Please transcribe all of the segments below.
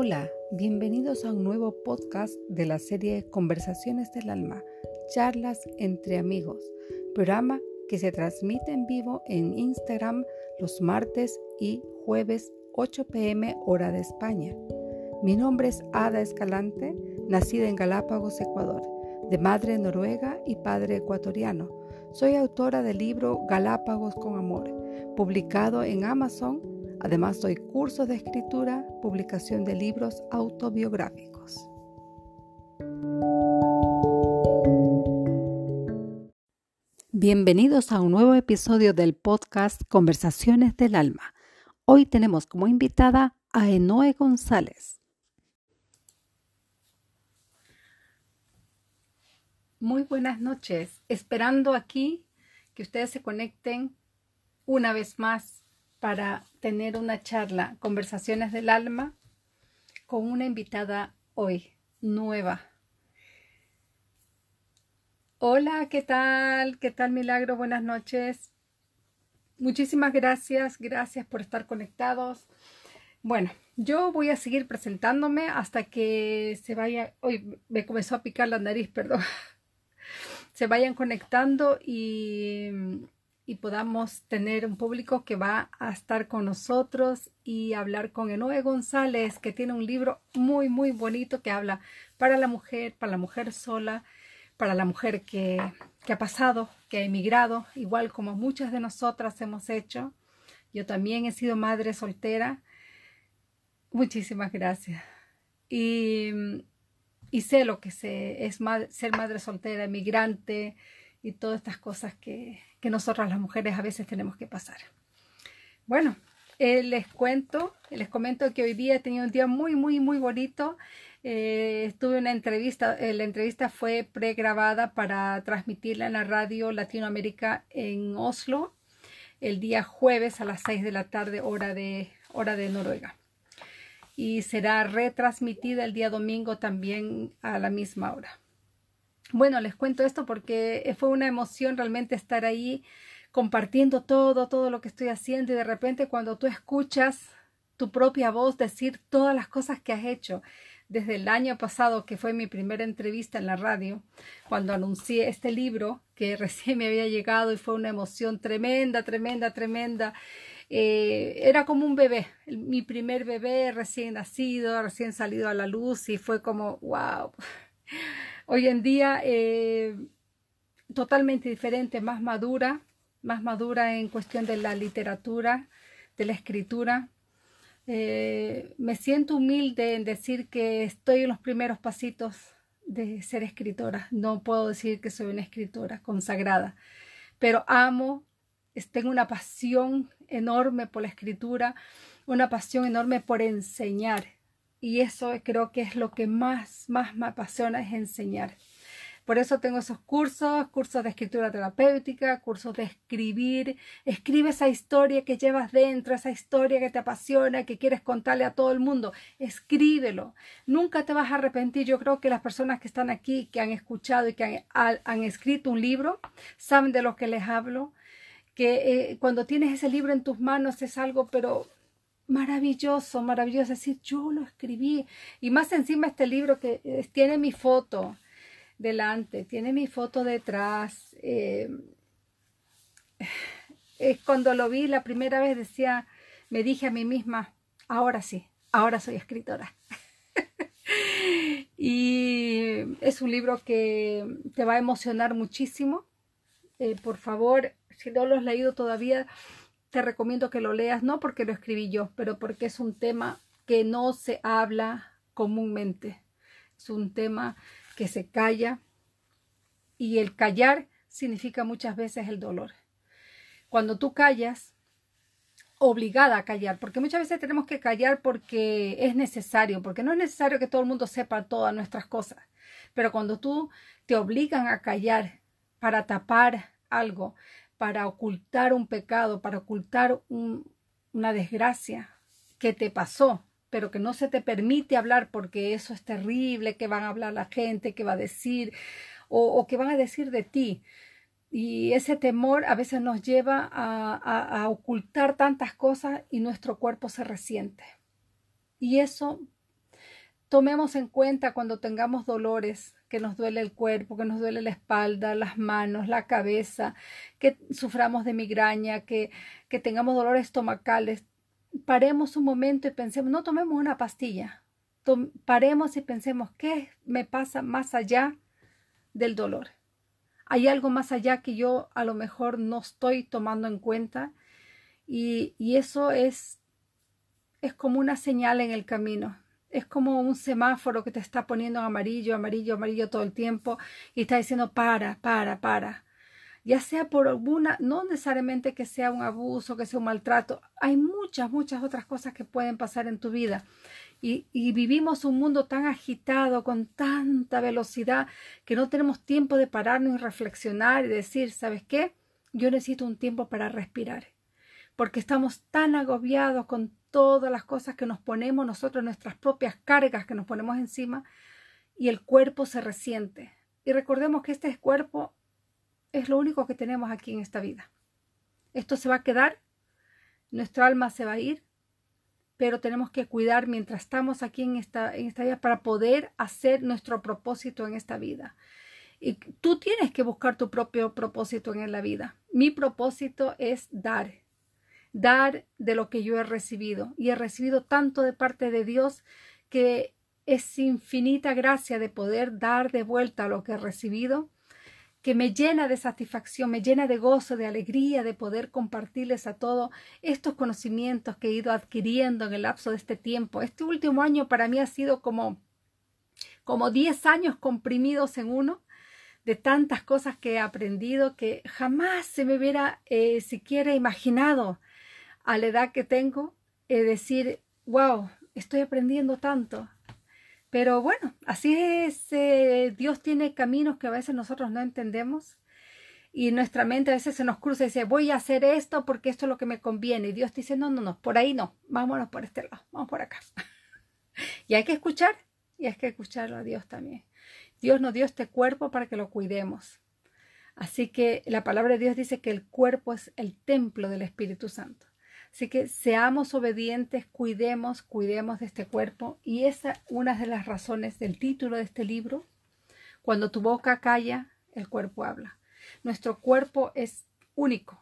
Hola, bienvenidos a un nuevo podcast de la serie Conversaciones del Alma, charlas entre amigos, programa que se transmite en vivo en Instagram los martes y jueves 8 pm hora de España. Mi nombre es Ada Escalante, nacida en Galápagos, Ecuador, de madre noruega y padre ecuatoriano. Soy autora del libro Galápagos con Amor, publicado en Amazon Además, doy cursos de escritura, publicación de libros autobiográficos. Bienvenidos a un nuevo episodio del podcast Conversaciones del Alma. Hoy tenemos como invitada a Enoe González. Muy buenas noches, esperando aquí que ustedes se conecten una vez más para tener una charla, conversaciones del alma, con una invitada hoy, nueva. Hola, ¿qué tal? ¿Qué tal, Milagro? Buenas noches. Muchísimas gracias, gracias por estar conectados. Bueno, yo voy a seguir presentándome hasta que se vaya, hoy me comenzó a picar la nariz, perdón. Se vayan conectando y y podamos tener un público que va a estar con nosotros y hablar con Enoe González, que tiene un libro muy, muy bonito que habla para la mujer, para la mujer sola, para la mujer que, que ha pasado, que ha emigrado, igual como muchas de nosotras hemos hecho. Yo también he sido madre soltera. Muchísimas gracias. Y, y sé lo que sé, es ser madre soltera, emigrante y todas estas cosas que, que nosotras las mujeres a veces tenemos que pasar. Bueno, eh, les cuento, les comento que hoy día he tenido un día muy, muy, muy bonito. Eh, estuve una entrevista, eh, la entrevista fue pregrabada para transmitirla en la radio Latinoamérica en Oslo el día jueves a las 6 de la tarde, hora de, hora de Noruega. Y será retransmitida el día domingo también a la misma hora. Bueno, les cuento esto porque fue una emoción realmente estar ahí compartiendo todo, todo lo que estoy haciendo y de repente cuando tú escuchas tu propia voz decir todas las cosas que has hecho desde el año pasado, que fue mi primera entrevista en la radio, cuando anuncié este libro que recién me había llegado y fue una emoción tremenda, tremenda, tremenda. Eh, era como un bebé, mi primer bebé recién nacido, recién salido a la luz y fue como, wow. Hoy en día eh, totalmente diferente, más madura, más madura en cuestión de la literatura, de la escritura. Eh, me siento humilde en decir que estoy en los primeros pasitos de ser escritora. No puedo decir que soy una escritora consagrada, pero amo, tengo una pasión enorme por la escritura, una pasión enorme por enseñar y eso creo que es lo que más, más me apasiona, es enseñar. Por eso tengo esos cursos, cursos de escritura terapéutica, cursos de escribir. Escribe esa historia que llevas dentro, esa historia que te apasiona, que quieres contarle a todo el mundo. Escríbelo. Nunca te vas a arrepentir. Yo creo que las personas que están aquí, que han escuchado y que han, escrito un libro, saben de lo que les hablo. Que eh, cuando tienes ese libro en tus manos es algo, pero maravilloso, maravilloso. Es decir, yo lo escribí. Y más encima este libro que eh, tiene mi foto delante, tiene mi foto detrás. Eh, es cuando lo vi la primera vez decía, me dije a mí misma, ahora sí, ahora soy escritora. y es un libro que te va a emocionar muchísimo. Eh, por favor, si no lo has leído todavía, te recomiendo que lo leas, no porque lo escribí yo, pero porque es un tema que no se habla comúnmente. Es un tema que se calla y el callar significa muchas veces el dolor. Cuando tú callas, obligada a callar, porque muchas veces tenemos que callar porque es necesario, porque no es necesario que todo el mundo sepa todas nuestras cosas, pero cuando tú te obligan a callar para tapar algo, para ocultar un pecado, para ocultar una desgracia que te pasó, pero que no se te permite hablar porque eso es terrible, que van a hablar la gente, que va a decir, o, que van a decir de ti. Y ese temor a veces nos lleva a, a, ocultar tantas cosas y nuestro cuerpo se resiente. Y eso tomemos en cuenta cuando tengamos dolores, que nos duele el cuerpo, que nos duele la espalda, las manos, la cabeza, que suframos de migraña, que, que tengamos dolores estomacales. Paremos un momento y pensemos, no tomemos una pastilla, paremos y pensemos, ¿qué me pasa más allá del dolor? Hay algo más allá que yo a lo mejor no estoy tomando en cuenta y, y eso es, es como una señal en el camino es como un semáforo que te está poniendo amarillo, amarillo, amarillo todo el tiempo y está diciendo para, para, para. Ya sea por alguna, no necesariamente que sea un abuso, que sea un maltrato, hay muchas, muchas otras cosas que pueden pasar en tu vida. Y, y vivimos un mundo tan agitado, con tanta velocidad, que no tenemos tiempo de pararnos y reflexionar y decir, ¿sabes qué? Yo necesito un tiempo para respirar porque estamos tan agobiados con todas las cosas que nos ponemos nosotros, nuestras propias cargas que nos ponemos encima, y el cuerpo se resiente. Y recordemos que este cuerpo es lo único que tenemos aquí en esta vida. Esto se va a quedar, nuestra alma se va a ir, pero tenemos que cuidar mientras estamos aquí en esta, en esta vida para poder hacer nuestro propósito en esta vida. Y tú tienes que buscar tu propio propósito en la vida. Mi propósito es dar, dar de lo que yo he recibido. Y he recibido tanto de parte de Dios que es infinita gracia de poder dar de vuelta lo que he recibido, que me llena de satisfacción, me llena de gozo, de alegría, de poder compartirles a todos estos conocimientos que he ido adquiriendo en el lapso de este tiempo. Este último año para mí ha sido como como 10 años comprimidos en uno de tantas cosas que he aprendido que jamás se me hubiera eh, siquiera imaginado a la edad que tengo, es decir, wow, estoy aprendiendo tanto. Pero bueno, así es, eh, Dios tiene caminos que a veces nosotros no entendemos y nuestra mente a veces se nos cruza y dice, voy a hacer esto porque esto es lo que me conviene. Y Dios dice, no, no, no, por ahí no, vámonos por este lado, vamos por acá. y hay que escuchar, y hay que escucharlo a Dios también. Dios nos dio este cuerpo para que lo cuidemos. Así que la palabra de Dios dice que el cuerpo es el templo del Espíritu Santo. Así que seamos obedientes, cuidemos, cuidemos de este cuerpo. Y esa es una de las razones del título de este libro. Cuando tu boca calla, el cuerpo habla. Nuestro cuerpo es único,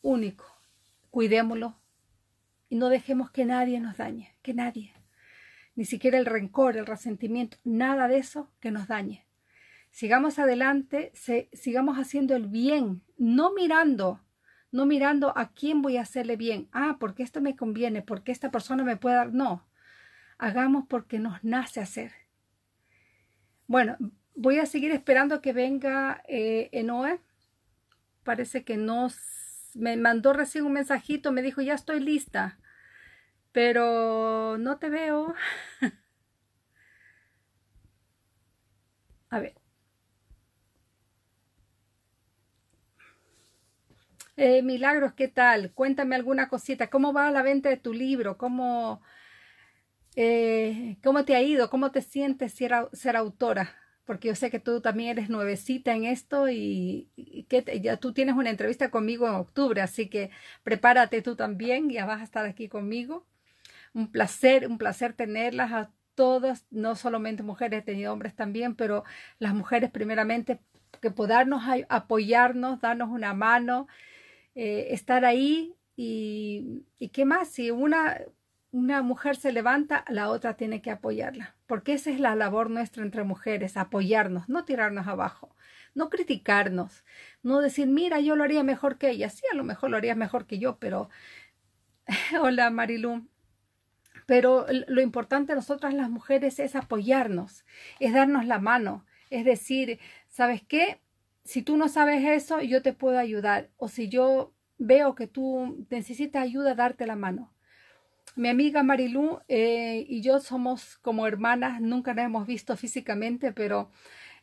único. Cuidémoslo y no dejemos que nadie nos dañe, que nadie. Ni siquiera el rencor, el resentimiento, nada de eso que nos dañe. Sigamos adelante, sigamos haciendo el bien, no mirando no mirando a quién voy a hacerle bien. Ah, porque esto me conviene, porque esta persona me puede dar. No, hagamos porque nos nace hacer. Bueno, voy a seguir esperando que venga eh, Enoe. Parece que no me mandó recién un mensajito, me dijo, ya estoy lista, pero no te veo. a ver. Eh, Milagros, ¿qué tal? Cuéntame alguna cosita. ¿Cómo va la venta de tu libro? ¿Cómo, eh, cómo te ha ido? ¿Cómo te sientes ser, ser, autora? Porque yo sé que tú también eres nuevecita en esto y, que ya tú tienes una entrevista conmigo en octubre, así que prepárate tú también, ya vas a estar aquí conmigo. Un placer, un placer tenerlas a todas, no solamente mujeres, he tenido hombres también, pero las mujeres primeramente que podernos apoyarnos, darnos una mano eh, estar ahí y, qué más, si una, una mujer se levanta, la otra tiene que apoyarla, porque esa es la labor nuestra entre mujeres, apoyarnos, no tirarnos abajo, no criticarnos, no decir, mira, yo lo haría mejor que ella, sí, a lo mejor lo harías mejor que yo, pero, hola Marilu, pero lo importante a nosotras las mujeres es apoyarnos, es darnos la mano, es decir, ¿sabes qué? Si tú no sabes eso, yo te puedo ayudar. O si yo veo que tú necesitas ayuda, darte la mano. Mi amiga Marilú eh, y yo somos como hermanas, nunca nos hemos visto físicamente, pero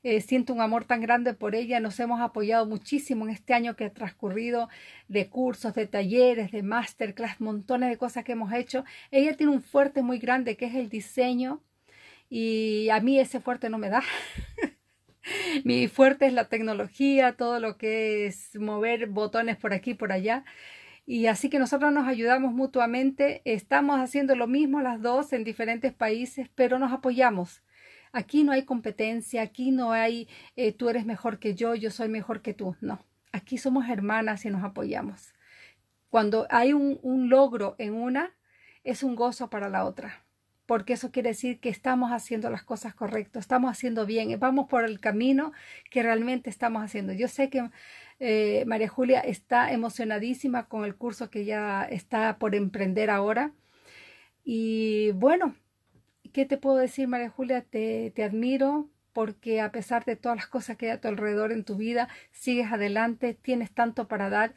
eh, siento un amor tan grande por ella. Nos hemos apoyado muchísimo en este año que ha transcurrido de cursos, de talleres, de masterclass, montones de cosas que hemos hecho. Ella tiene un fuerte muy grande que es el diseño y a mí ese fuerte no me da. Mi fuerte es la tecnología, todo lo que es mover botones por aquí y por allá. Y así que nosotros nos ayudamos mutuamente, estamos haciendo lo mismo las dos en diferentes países, pero nos apoyamos. Aquí no hay competencia, aquí no hay eh, tú eres mejor que yo, yo soy mejor que tú. No, aquí somos hermanas y nos apoyamos. Cuando hay un, un logro en una, es un gozo para la otra porque eso quiere decir que estamos haciendo las cosas correctas, estamos haciendo bien, vamos por el camino que realmente estamos haciendo. Yo sé que eh, María Julia está emocionadísima con el curso que ya está por emprender ahora. Y bueno, ¿qué te puedo decir, María Julia? Te, te admiro porque a pesar de todas las cosas que hay a tu alrededor en tu vida, sigues adelante, tienes tanto para dar.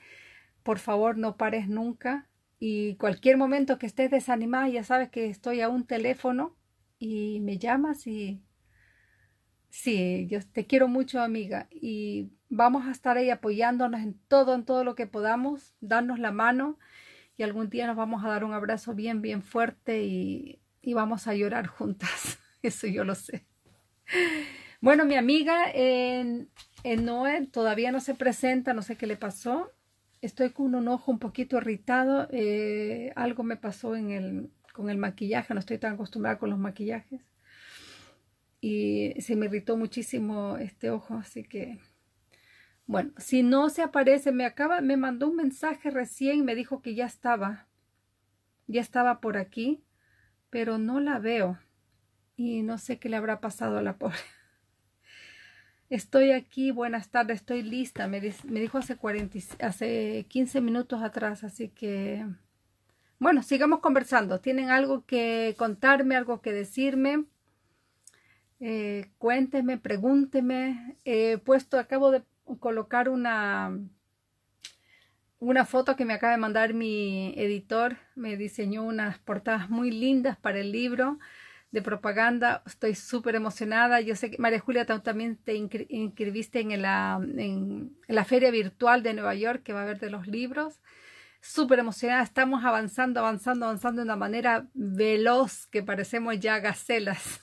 Por favor, no pares nunca y cualquier momento que estés desanimada, ya sabes que estoy a un teléfono y me llamas y sí, yo te quiero mucho amiga y vamos a estar ahí apoyándonos en todo, en todo lo que podamos, darnos la mano y algún día nos vamos a dar un abrazo bien, bien fuerte y, y vamos a llorar juntas. Eso yo lo sé. Bueno, mi amiga en, en Noel todavía no se presenta, no sé qué le pasó estoy con un ojo un poquito irritado. Eh, algo me pasó en el, con el maquillaje, no estoy tan acostumbrada con los maquillajes. Y se me irritó muchísimo este ojo, así que... Bueno, si no se aparece, me acaba, me mandó un mensaje recién, me dijo que ya estaba, ya estaba por aquí, pero no la veo. Y no sé qué le habrá pasado a la pobre. Estoy aquí, buenas tardes, estoy lista. Me, dijo hace, 40, hace 15 minutos atrás, así que... Bueno, sigamos conversando. ¿Tienen algo que contarme, algo que decirme? Eh, cuénteme, pregúnteme. He puesto, acabo de colocar una, una foto que me acaba de mandar mi editor. Me diseñó unas portadas muy lindas para el libro de propaganda. Estoy súper emocionada. Yo sé que María Julia también te inscribiste en la, en, la feria virtual de Nueva York que va a haber de los libros. Súper emocionada. Estamos avanzando, avanzando, avanzando de una manera veloz que parecemos ya gacelas.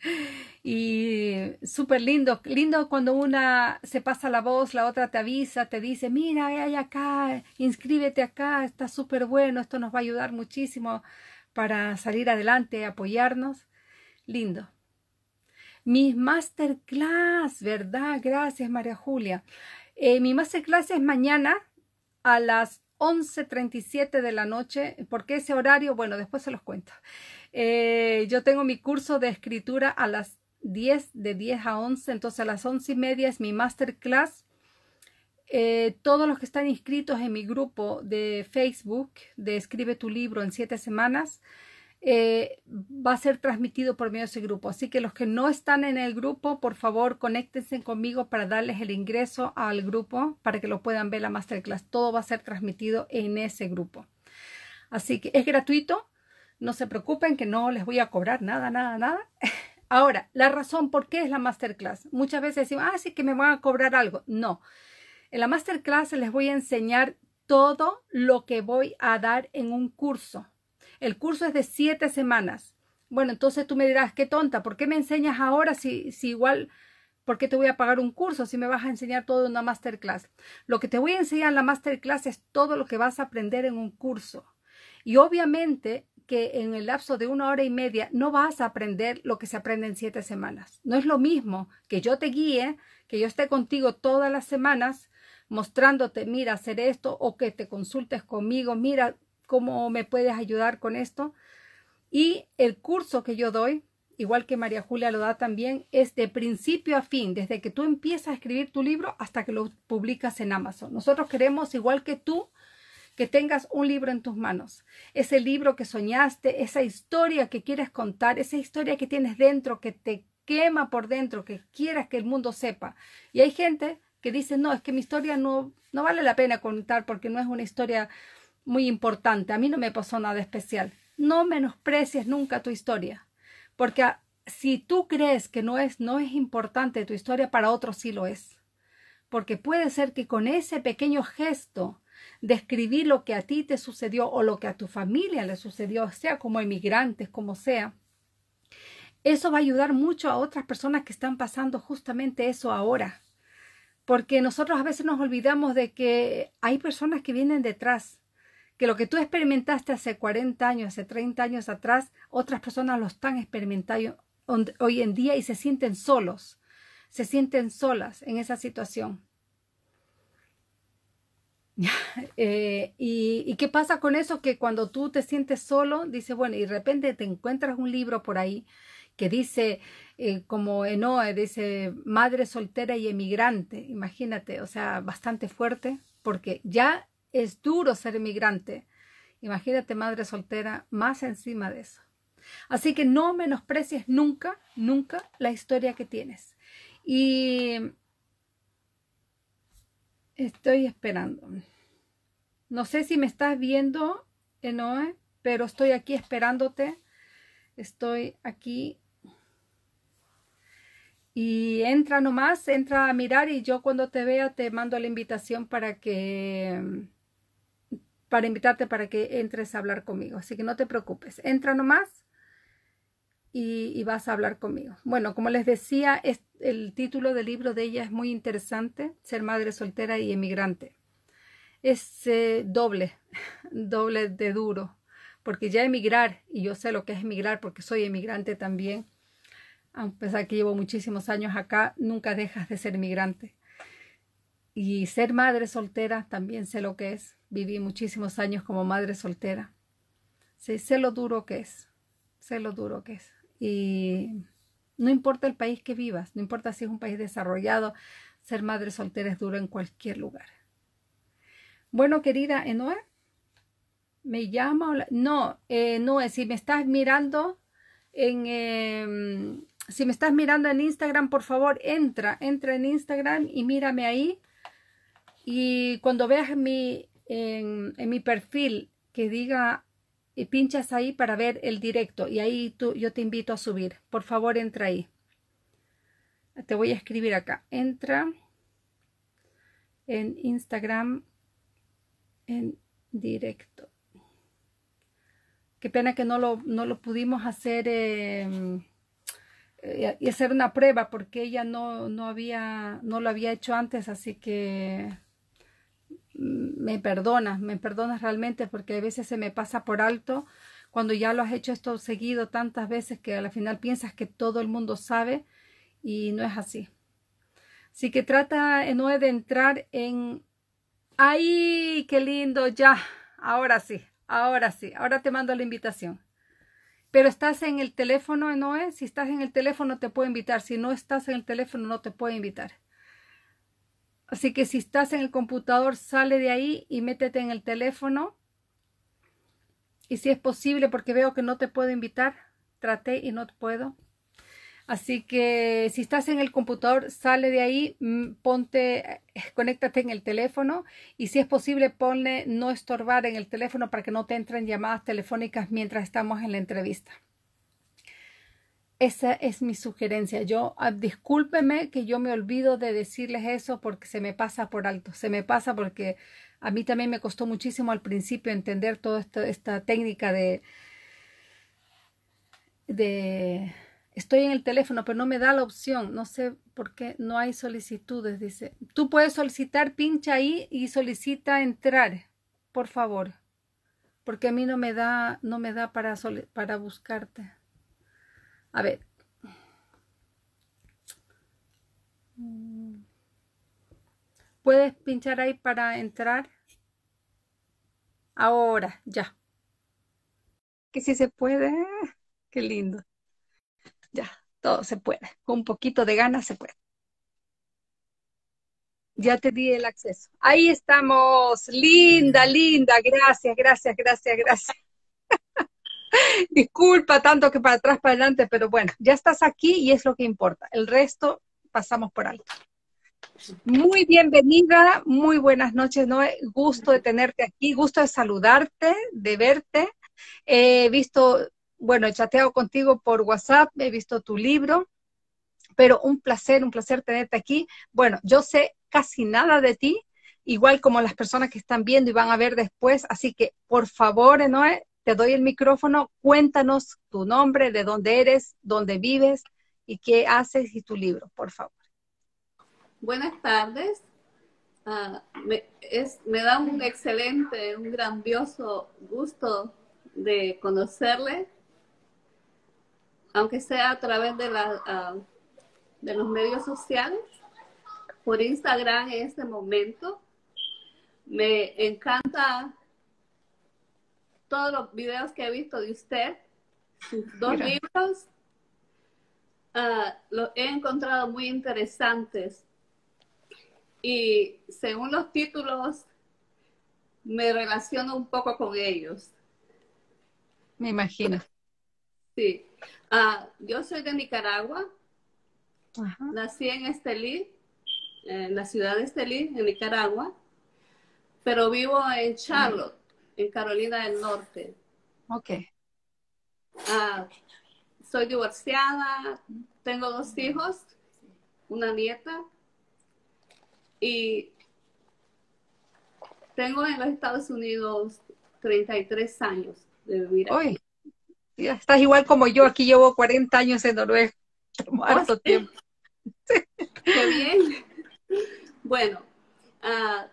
Y súper lindo, lindo cuando una se pasa la voz, la otra te avisa, te dice, mira, hay acá, inscríbete acá, está súper bueno, esto nos va a ayudar muchísimo para salir adelante, apoyarnos. Lindo. Mi masterclass, ¿verdad? Gracias, María Julia. Eh, mi masterclass es mañana a las 11.37 de la noche. ¿Por qué ese horario? Bueno, después se los cuento. Eh, yo tengo mi curso de escritura a las 10, de 10 a 11, entonces a las 11 y media es mi masterclass eh, todos los que están inscritos en mi grupo de Facebook de Escribe tu libro en siete semanas eh, va a ser transmitido por medio de ese grupo. Así que los que no están en el grupo, por favor, conéctense conmigo para darles el ingreso al grupo para que lo puedan ver la masterclass. Todo va a ser transmitido en ese grupo. Así que es gratuito. No se preocupen que no les voy a cobrar nada, nada, nada. Ahora, la razón por qué es la masterclass. Muchas veces decimos, ah, sí que me van a cobrar algo. No. En la masterclass les voy a enseñar todo lo que voy a dar en un curso. El curso es de siete semanas. Bueno, entonces tú me dirás, qué tonta, ¿por qué me enseñas ahora si, si igual, ¿por qué te voy a pagar un curso si me vas a enseñar todo en una masterclass? Lo que te voy a enseñar en la masterclass es todo lo que vas a aprender en un curso. Y obviamente que en el lapso de una hora y media no vas a aprender lo que se aprende en siete semanas. No es lo mismo que yo te guíe, que yo esté contigo todas las semanas mostrándote, mira, hacer esto o que te consultes conmigo, mira cómo me puedes ayudar con esto. Y el curso que yo doy, igual que María Julia lo da también, es de principio a fin, desde que tú empiezas a escribir tu libro hasta que lo publicas en Amazon. Nosotros queremos, igual que tú, que tengas un libro en tus manos. Ese libro que soñaste, esa historia que quieres contar, esa historia que tienes dentro, que te quema por dentro, que quieras que el mundo sepa. Y hay gente que dicen, no, es que mi historia no, no vale la pena contar porque no es una historia muy importante. A mí no me pasó nada especial. No menosprecies nunca tu historia, porque si tú crees que no es, no es importante tu historia, para otros sí lo es. Porque puede ser que con ese pequeño gesto de escribir lo que a ti te sucedió o lo que a tu familia le sucedió, sea como emigrantes, como sea, eso va a ayudar mucho a otras personas que están pasando justamente eso ahora porque nosotros a veces nos olvidamos de que hay personas que vienen detrás, que lo que tú experimentaste hace 40 años, hace 30 años atrás, otras personas lo están experimentando hoy en día y se sienten solos, se sienten solas en esa situación. Eh, y, qué pasa con eso? Que cuando tú te sientes solo, dice, bueno, y de repente te encuentras un libro por ahí que dice, eh, como Enoe, dice, madre soltera y emigrante. Imagínate, o sea, bastante fuerte, porque ya es duro ser emigrante. Imagínate, madre soltera, más encima de eso. Así que no menosprecies nunca, nunca la historia que tienes. Y estoy esperando. No sé si me estás viendo, Enoe, pero estoy aquí esperándote. Estoy aquí. Y entra nomás, entra a mirar y yo cuando te vea te mando la invitación para que para invitarte para que entres a hablar conmigo. Así que no te preocupes. Entra nomás y, vas a hablar conmigo. Bueno, como les decía, es, el título del libro de ella es muy interesante, Ser madre soltera y emigrante. Es eh, doble, doble de duro, porque ya emigrar, y yo sé lo que es emigrar porque soy emigrante también, a pesar que llevo muchísimos años acá, nunca dejas de ser emigrante. Y ser madre soltera también sé lo que es. Viví muchísimos años como madre soltera. Sí, sé lo duro que es. Sé lo duro que es. Y no importa el país que vivas, no importa si es un país desarrollado, ser madre soltera es duro en cualquier lugar. Bueno, querida Enoe, ¿me llama? No, eh, no, si me estás mirando en... Em, si me estás mirando en Instagram, por favor, entra, entra en Instagram y mírame ahí. Y cuando veas mi, en, mi perfil que diga y pinchas ahí para ver el directo y ahí tú, yo te invito a subir. Por favor, entra ahí. Te voy a escribir acá. Entra en Instagram en directo. Qué pena que no lo, no lo pudimos hacer em, eh, y hacer una prueba porque ella no, no, había, no lo había hecho antes, así que me perdonas, me perdonas realmente porque a veces se me pasa por alto cuando ya lo has hecho esto seguido tantas veces que al final piensas que todo el mundo sabe y no es así. Así que trata, Enoe, de entrar en... ¡Ay, qué lindo! Ya, ahora sí, ahora sí, ahora te mando la invitación. Pero estás en el teléfono, Enoe, si estás en el teléfono te puedo invitar, si no estás en el teléfono no te puedo invitar. Así que si estás en el computador, sale de ahí y métete en el teléfono. Y si es posible, porque veo que no te puedo invitar, traté y no puedo. Así que si estás en el computador, sale de ahí, mm, ponte, eh, conéctate en el teléfono y si es posible, ponle no estorbar en el teléfono para que no te entren llamadas telefónicas mientras estamos en la entrevista. Esa es mi sugerencia. Yo, ah, discúlpeme que yo me olvido de decirles eso porque se me pasa por alto. Se me pasa porque a mí también me costó muchísimo al principio entender toda esta, técnica de, de, estoy en el teléfono, pero no me da la opción. No sé por qué no hay solicitudes. Dice, tú puedes solicitar, pincha ahí y solicita entrar, por favor. Porque a mí no me da, no me da para, para buscarte. A ver. ¿Puedes pinchar ahí para entrar? Ahora, ya. Que si se puede. Qué lindo. Ya, todo se puede. Con un poquito de ganas se puede. Ya te di el acceso. Ahí estamos. Linda, linda. Gracias, gracias, gracias, gracias. Disculpa tanto que para atrás, para adelante, pero bueno, ya estás aquí y es lo que importa. El resto pasamos por alto. Muy bienvenida, muy buenas noches, Noé. Gusto de tenerte aquí, gusto de saludarte, de verte. He visto, bueno, he chateado contigo por WhatsApp, he visto tu libro, pero un placer, un placer tenerte aquí. Bueno, yo sé casi nada de ti, igual como las personas que están viendo y van a ver después, así que por favor, Noé, te doy el micrófono, cuéntanos tu nombre, de dónde eres, dónde vives y qué haces y tu libro, por favor. Buenas tardes. ah, me da un excelente, un grandioso gusto de conocerle, aunque sea a través de, la, ah, de los medios sociales, por Instagram en este momento. Me encanta todos los videos que he visto de usted, sus dos libros, uh, los he encontrado muy interesantes. Y según los títulos, me relaciono un poco con ellos. Me imagino. Sí. Uh, yo soy de Nicaragua. Nací en Estelí, en la ciudad de Estelí, en Nicaragua, pero vivo en Charlotte en Carolina del Norte. Ok. Ah, soy divorciada, tengo dos hijos, una nieta y tengo en los Estados Unidos 33 años de vivir aquí. Estás igual como yo, aquí llevo 40 años en Noruega, harto tiempo. Qué bien. Bueno, uh,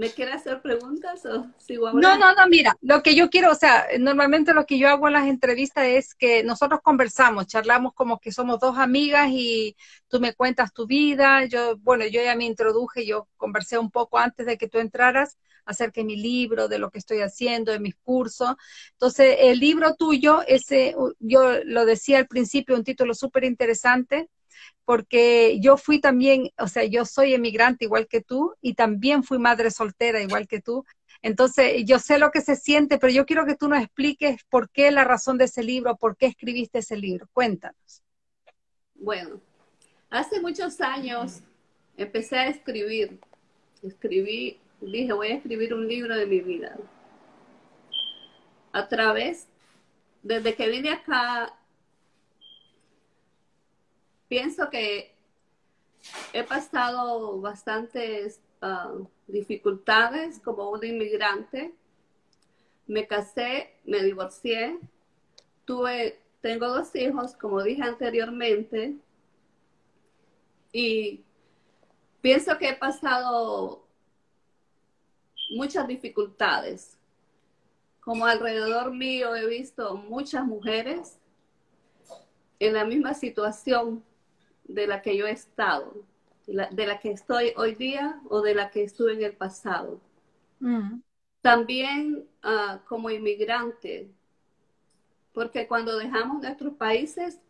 ¿Me quiere hacer preguntas o sigo hablando? No, no, no, mira, lo que yo quiero, o sea, normalmente lo que yo hago en las entrevistas es que nosotros conversamos, charlamos como que somos dos amigas y tú me cuentas tu vida, yo, bueno, yo ya me introduje, yo conversé un poco antes de que tú entraras acerca de mi libro, de lo que estoy haciendo, de mis cursos. Entonces, el libro tuyo, ese, yo lo decía al principio, un título súper interesante, porque yo fui también, o sea, yo soy emigrante igual que tú y también fui madre soltera igual que tú. Entonces, yo sé lo que se siente, pero yo quiero que tú nos expliques por qué la razón de ese libro, por qué escribiste ese libro. Cuéntanos. Bueno, hace muchos años empecé a escribir. Escribí, dije, voy a escribir un libro de mi vida. A través, desde que vine acá pienso que he pasado bastantes ah, dificultades como una inmigrante. Me casé, me divorcié, tuve, tengo dos hijos, como dije anteriormente, y pienso que he pasado muchas dificultades. Como alrededor mío he visto muchas mujeres en la misma situación de la que yo he estado, de la, que estoy hoy día o de la que estuve en el pasado. Mm. También ah, como inmigrante, porque cuando dejamos nuestros países,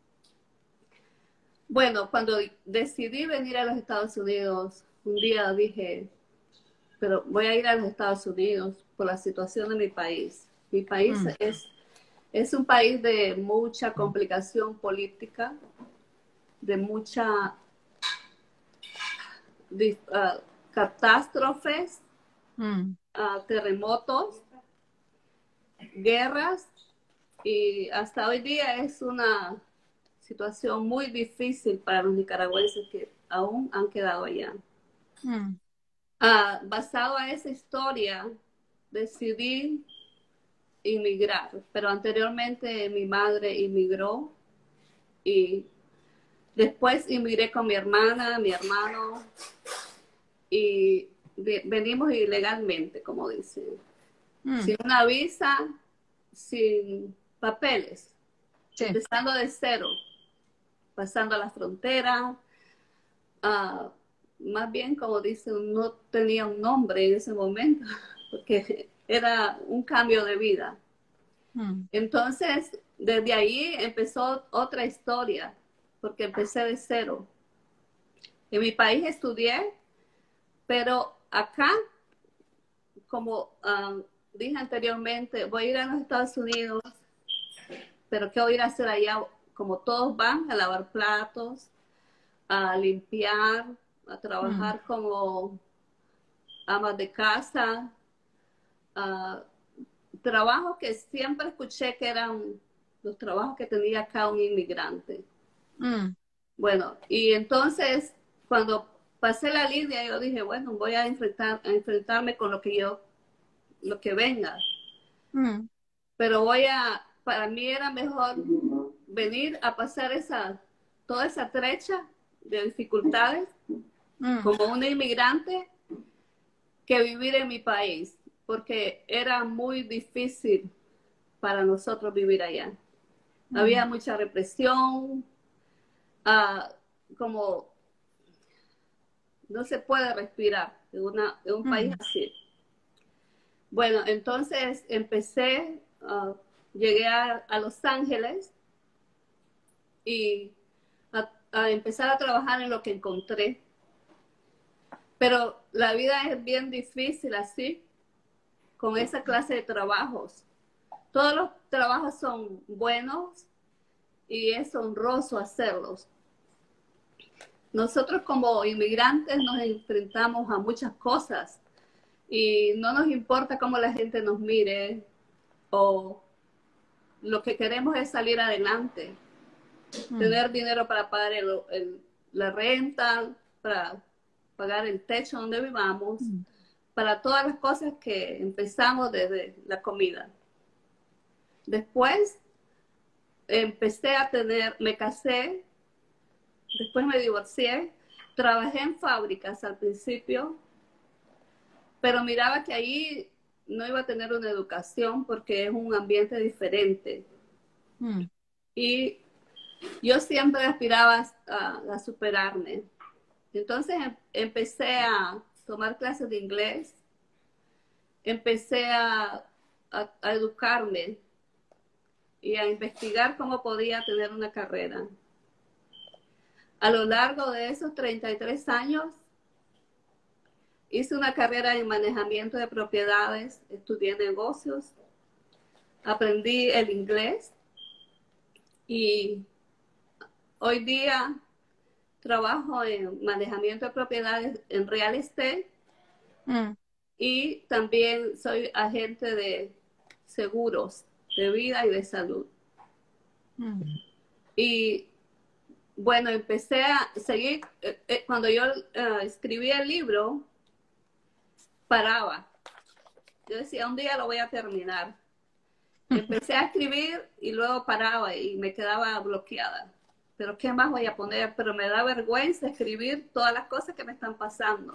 bueno, cuando decidí venir a los Estados Unidos, un día dije, pero voy a ir a los Estados Unidos por la situación de mi país. Mi país mm. es, es un país de mucha complicación política, de mucha ah, catástrofes, mm. ah, terremotos, guerras y hasta hoy día es una situación muy difícil para los nicaragüenses que aún han quedado allá. Mm. Ah, basado a esa historia, decidí inmigrar, pero anteriormente mi madre inmigró y Después inmigré con mi hermana, mi hermano, y venimos ilegalmente, como dicen. Mm. Sin una visa, sin papeles, empezando de cero, pasando a la frontera. Ah, más bien, como dicen, no tenía un nombre en ese momento, porque era un cambio de vida. Mm. Entonces, desde ahí empezó otra historia porque empecé de cero. En mi país estudié, pero acá, como um, dije anteriormente, voy a ir a los Estados Unidos, pero ¿qué voy a ir a hacer allá? Como todos van, a lavar platos, a limpiar, a trabajar mm. como amas de casa, uh, trabajos que siempre escuché que eran los trabajos que tenía acá un inmigrante. Mm. Bueno, y entonces cuando pasé la línea, yo dije, bueno, voy a, enfrentar, a enfrentarme con lo que yo, lo que venga. Mm. Pero voy a, para mí era mejor venir a pasar esa, toda esa trecha de dificultades mm. como una inmigrante que vivir en mi país, porque era muy difícil para nosotros vivir allá. Mm. Había mucha represión, uh, como no se puede respirar en, una, en un país así. Bueno, entonces empecé, uh, llegué a, Los Ángeles y a, empezar a trabajar en lo que encontré. Pero la vida es bien difícil así, con esa clase de trabajos. Todos los trabajos son buenos y es honroso hacerlos. Nosotros como inmigrantes nos enfrentamos a muchas cosas y no nos importa cómo la gente nos mire o lo que queremos es salir adelante, mm. tener dinero para pagar la renta, para pagar el techo donde vivamos, mm. para todas las cosas que empezamos desde la comida. Después empecé a tener, me casé, después me divorcié, trabajé en fábricas al principio pero miraba que ahí no iba a tener una educación porque es un ambiente diferente. Hmm. Y yo siempre aspiraba a, superarme. Entonces em, empecé a tomar clases de inglés, empecé a, a, educarme y a investigar cómo podía tener una carrera. A lo largo de esos 33 años, Hice una carrera en manejamiento de propiedades, estudié negocios, aprendí el inglés y hoy día trabajo en manejamiento de propiedades en real estate mm. y también soy agente de seguros de vida y de salud. Mm. Y bueno, empecé a seguir, eh, eh, cuando yo eh, escribí el libro, paraba. Yo decía, un día lo voy a terminar. Empecé a escribir y luego paraba y me quedaba bloqueada. Pero ¿qué más voy a poner? Pero me da vergüenza escribir todas las cosas que me están pasando.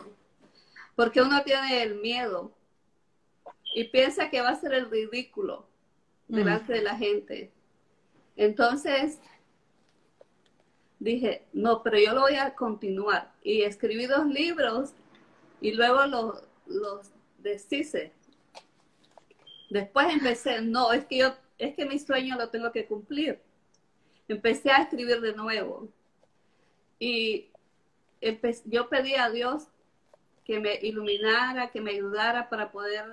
Porque uno tiene el miedo y piensa que va a ser el ridículo delante de la gente. Entonces dije, no, pero yo lo voy a continuar. Y escribí dos libros y luego los, los deshice. Después empecé, no, es que yo, es que mi sueño lo tengo que cumplir. Empecé a escribir de nuevo. Y yo pedí a Dios que me iluminara, que me ayudara para poder,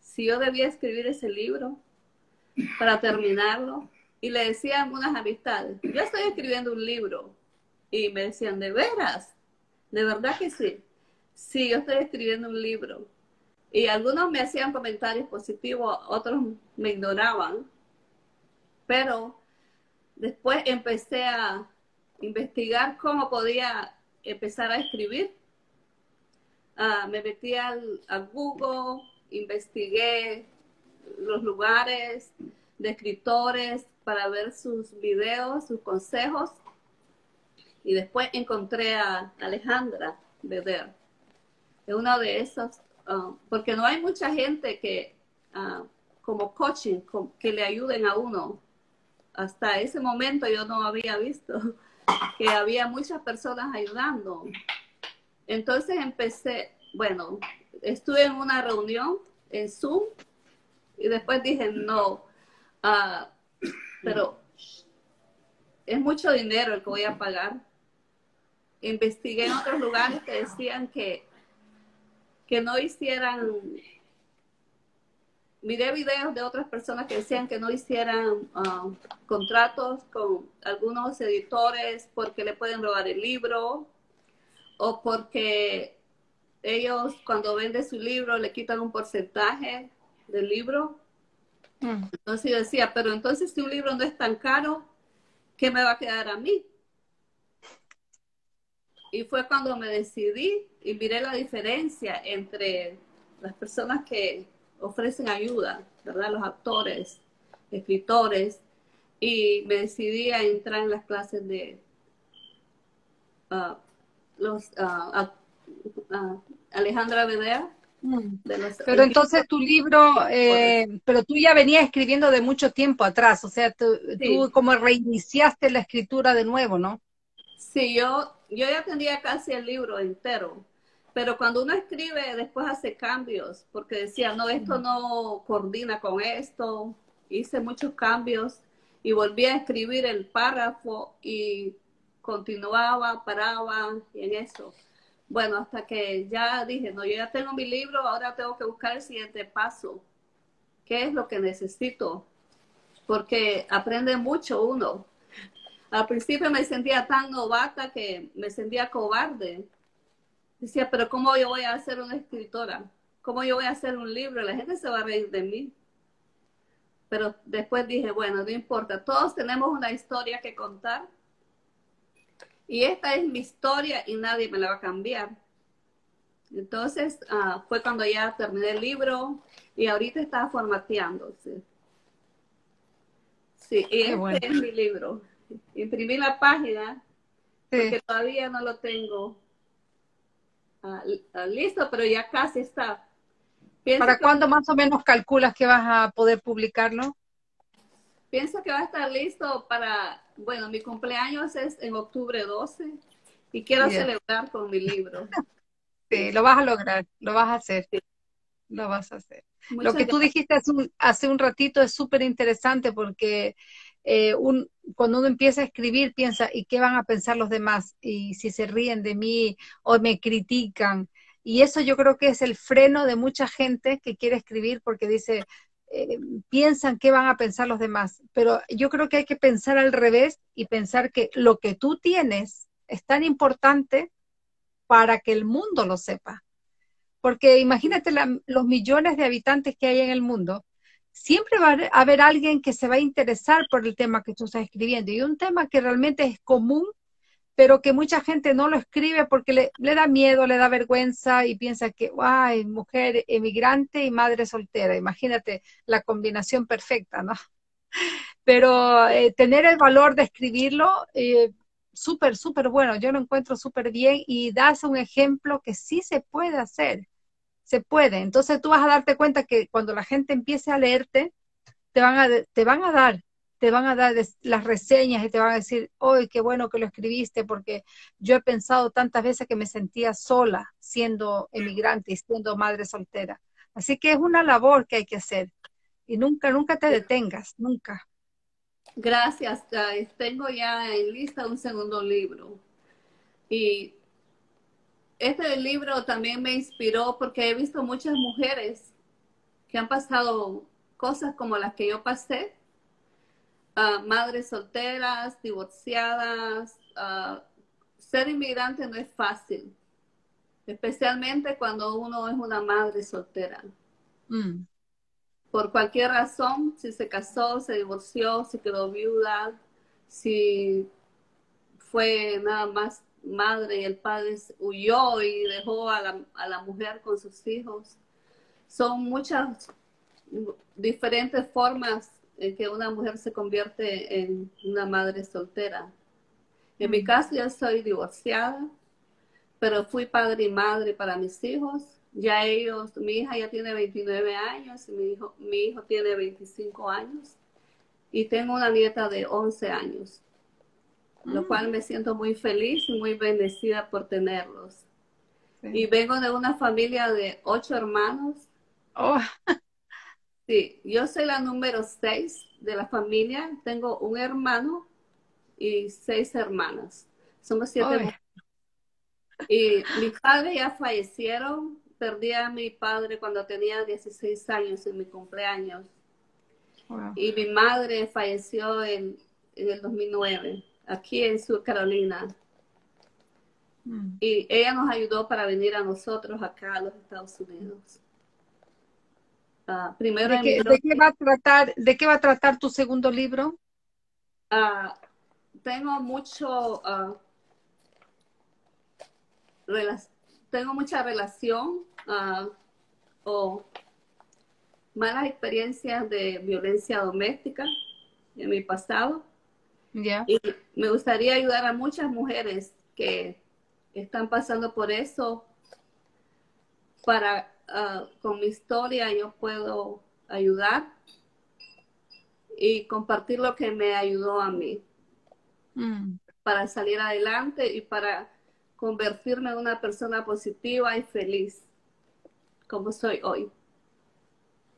si yo debía escribir ese libro, para terminarlo. Y le decía a unas amistades, yo estoy escribiendo un libro. Y me decían, ¿de veras? De verdad que sí. Sí, yo estoy escribiendo un libro. Y algunos me hacían comentarios positivos, otros me ignoraban. Pero después empecé a investigar cómo podía empezar a escribir. Ah, me metí al, a Google, investigué los lugares de escritores para ver sus videos, sus consejos. Y después encontré a Alejandra Beder es uno de esos, ah, porque no hay mucha gente que, ah, como coaching, que le ayuden a uno. Hasta ese momento yo no había visto que había muchas personas ayudando. Entonces empecé, bueno, estuve en una reunión en Zoom y después dije, no, uh, pero es mucho dinero el que voy a pagar. Investigué en otros lugares que decían que que no hicieran, miré videos de otras personas que decían que no hicieran ah, contratos con algunos editores porque le pueden robar el libro o porque ellos cuando venden su libro le quitan un porcentaje del libro. Mm. Entonces yo decía, pero entonces si un libro no es tan caro, ¿qué me va a quedar a mí? Y fue cuando me decidí y miré la diferencia entre las personas que ofrecen ayuda, ¿verdad? Los actores, escritores, y me decidí a entrar en las clases de uh, los uh, Alejandra Vedea. Pero entonces tu libro, eh, pero tú ya venías escribiendo de mucho tiempo atrás, o sea, tú, como reiniciaste la escritura de nuevo, ¿no? Sí, yo, yo ya tenía casi el libro entero, pero cuando uno escribe después hace cambios, porque decía, no, esto no coordina con esto, hice muchos cambios y volví a escribir el párrafo y continuaba, paraba en eso. Bueno, hasta que ya dije, no, yo ya tengo mi libro, ahora tengo que buscar el siguiente paso. ¿Qué es lo que necesito? Porque aprende mucho uno. Al principio me sentía tan novata que me sentía cobarde. Decía, pero ¿cómo yo voy a ser una escritora? ¿Cómo yo voy a hacer un libro? La gente se va a reír de mí. Pero después dije, bueno, no importa, todos tenemos una historia que contar y esta es mi historia y nadie me la va a cambiar. Entonces ah, fue cuando ya terminé el libro y ahorita está formateándose. Sí, y este es mi libro. Imprimí la página porque todavía no lo tengo ah, ah, listo, pero ya casi está. ¿Para cuándo más o menos calculas que vas a poder publicarlo? Pienso que va a estar listo para bueno, mi cumpleaños es en octubre 12 y quiero celebrar con mi libro. Sí, lo vas a lograr, lo vas a hacer. Lo vas a hacer. lo que tú dijiste hace un, hace un ratito es súper interesante porque eh, un, cuando uno empieza a escribir piensa, ¿y qué van a pensar los demás? Y si se ríen de mí o me critican. Y eso yo creo que es el freno de mucha gente que quiere escribir porque dice, eh, piensan qué van a pensar los demás, pero yo creo que hay que pensar al revés y pensar que lo que tú tienes es tan importante para que el mundo lo sepa. Porque imagínate los millones de habitantes que hay en el mundo, siempre va a haber alguien que se va a interesar por el tema que tú estás escribiendo. Y un tema que realmente es común pero que mucha gente no lo escribe porque le, da miedo, le da vergüenza y piensa que, ay, mujer emigrante y madre soltera, imagínate la combinación perfecta, ¿no? Pero eh, tener el valor de escribirlo, eh, súper, súper bueno, yo lo encuentro súper bien y das un ejemplo que sí se puede hacer, se puede. Entonces tú vas a darte cuenta que cuando la gente empiece a leerte, te van a, te van a dar te van a dar las reseñas y te van a decir, hoy qué bueno que lo escribiste, porque yo he pensado tantas veces que me sentía sola siendo emigrante y siendo madre soltera. Así que es una labor que hay que hacer y nunca, nunca te detengas, nunca. Gracias. Tengo ya en lista un segundo libro. Y este libro también me inspiró porque he visto muchas mujeres que han pasado cosas como las que yo pasé madres solteras, divorciadas. ser inmigrante no es fácil, especialmente cuando uno es una madre soltera. Mm. Por cualquier razón, si se casó, se divorció, si quedó viuda, si fue nada más madre y el padre huyó y dejó a la, a la mujer con sus hijos. Son muchas diferentes formas en que una mujer se convierte en una madre soltera. En mi caso, yo soy divorciada, pero fui padre y madre para mis hijos. Ya ellos, mi hija ya tiene 29 años y mi hijo, mi hijo tiene 25 años. Y tengo una nieta de 11 años, lo mm. cual me siento muy feliz y muy bendecida por tenerlos. Y vengo de una familia de ocho hermanos. Oh. Sí, yo soy la número seis de la familia. Tengo un hermano y seis hermanas. Somos siete. Y mis padres ya fallecieron. Perdí a mi padre cuando tenía 16 años en mi cumpleaños. Y mi madre falleció en, en, el 2009, aquí en Sur Carolina. Mm. Y ella nos ayudó para venir a nosotros acá a los Estados Unidos. Ah, primero ¿De qué, va a tratar, ¿De qué va a tratar tu segundo libro? Ah, tengo mucho uh, tengo mucha relación o malas experiencias de violencia doméstica en mi pasado. Y me gustaría ayudar a muchas mujeres que están pasando por eso para, ah, con mi historia yo puedo ayudar y compartir lo que me ayudó a mí mm. para salir adelante y para convertirme en una persona positiva y feliz como soy hoy.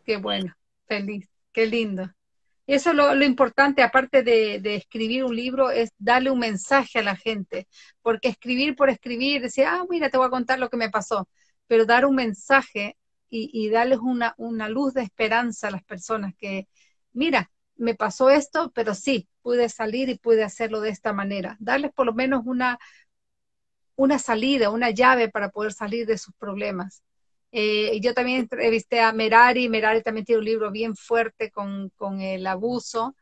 Qué bueno, feliz, qué lindo. Eso es lo, importante, aparte de, escribir un libro, es darle un mensaje a la gente, porque escribir por escribir, decir, ah, mira, te voy a contar lo que me pasó, pero dar un mensaje y, darles una, una luz de esperanza a las personas que, mira, me pasó esto, pero sí, pude salir y pude hacerlo de esta manera. Darles por lo menos una, una salida, una llave para poder salir de sus problemas. Eh, yo también entrevisté a Merari, Merari también tiene un libro bien fuerte con, el abuso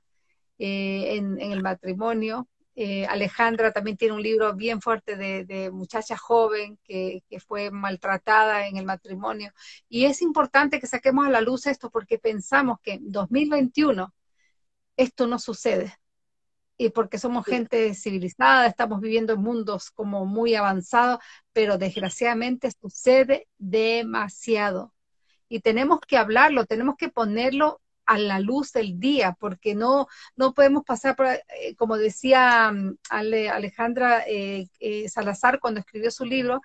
eh, en, el matrimonio. Eh, Alejandra también tiene un libro bien fuerte de, muchacha joven que, que, fue maltratada en el matrimonio. Y es importante que saquemos a la luz esto porque pensamos que en 2021 esto no sucede y porque somos gente civilizada, estamos viviendo en mundos como muy avanzados, pero desgraciadamente sucede demasiado. Y tenemos que hablarlo, tenemos que ponerlo a la luz del día, porque no, no podemos pasar por, eh, como decía mm, Alejandra eh, eh, Salazar cuando escribió su libro,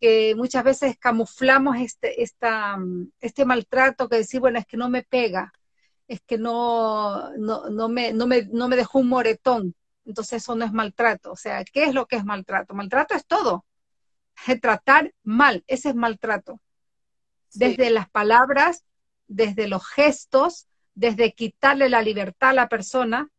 que muchas veces camuflamos este, esta, mm, este maltrato que decir, bueno, es que no me pega, es que no, no, me, no, me, no me dejó un moretón. Entonces eso no es maltrato. O sea, ¿qué es lo que es maltrato? Maltrato es todo. Tratar mal, ese es maltrato. Desde las palabras, desde los gestos, desde quitarle la libertad a la persona,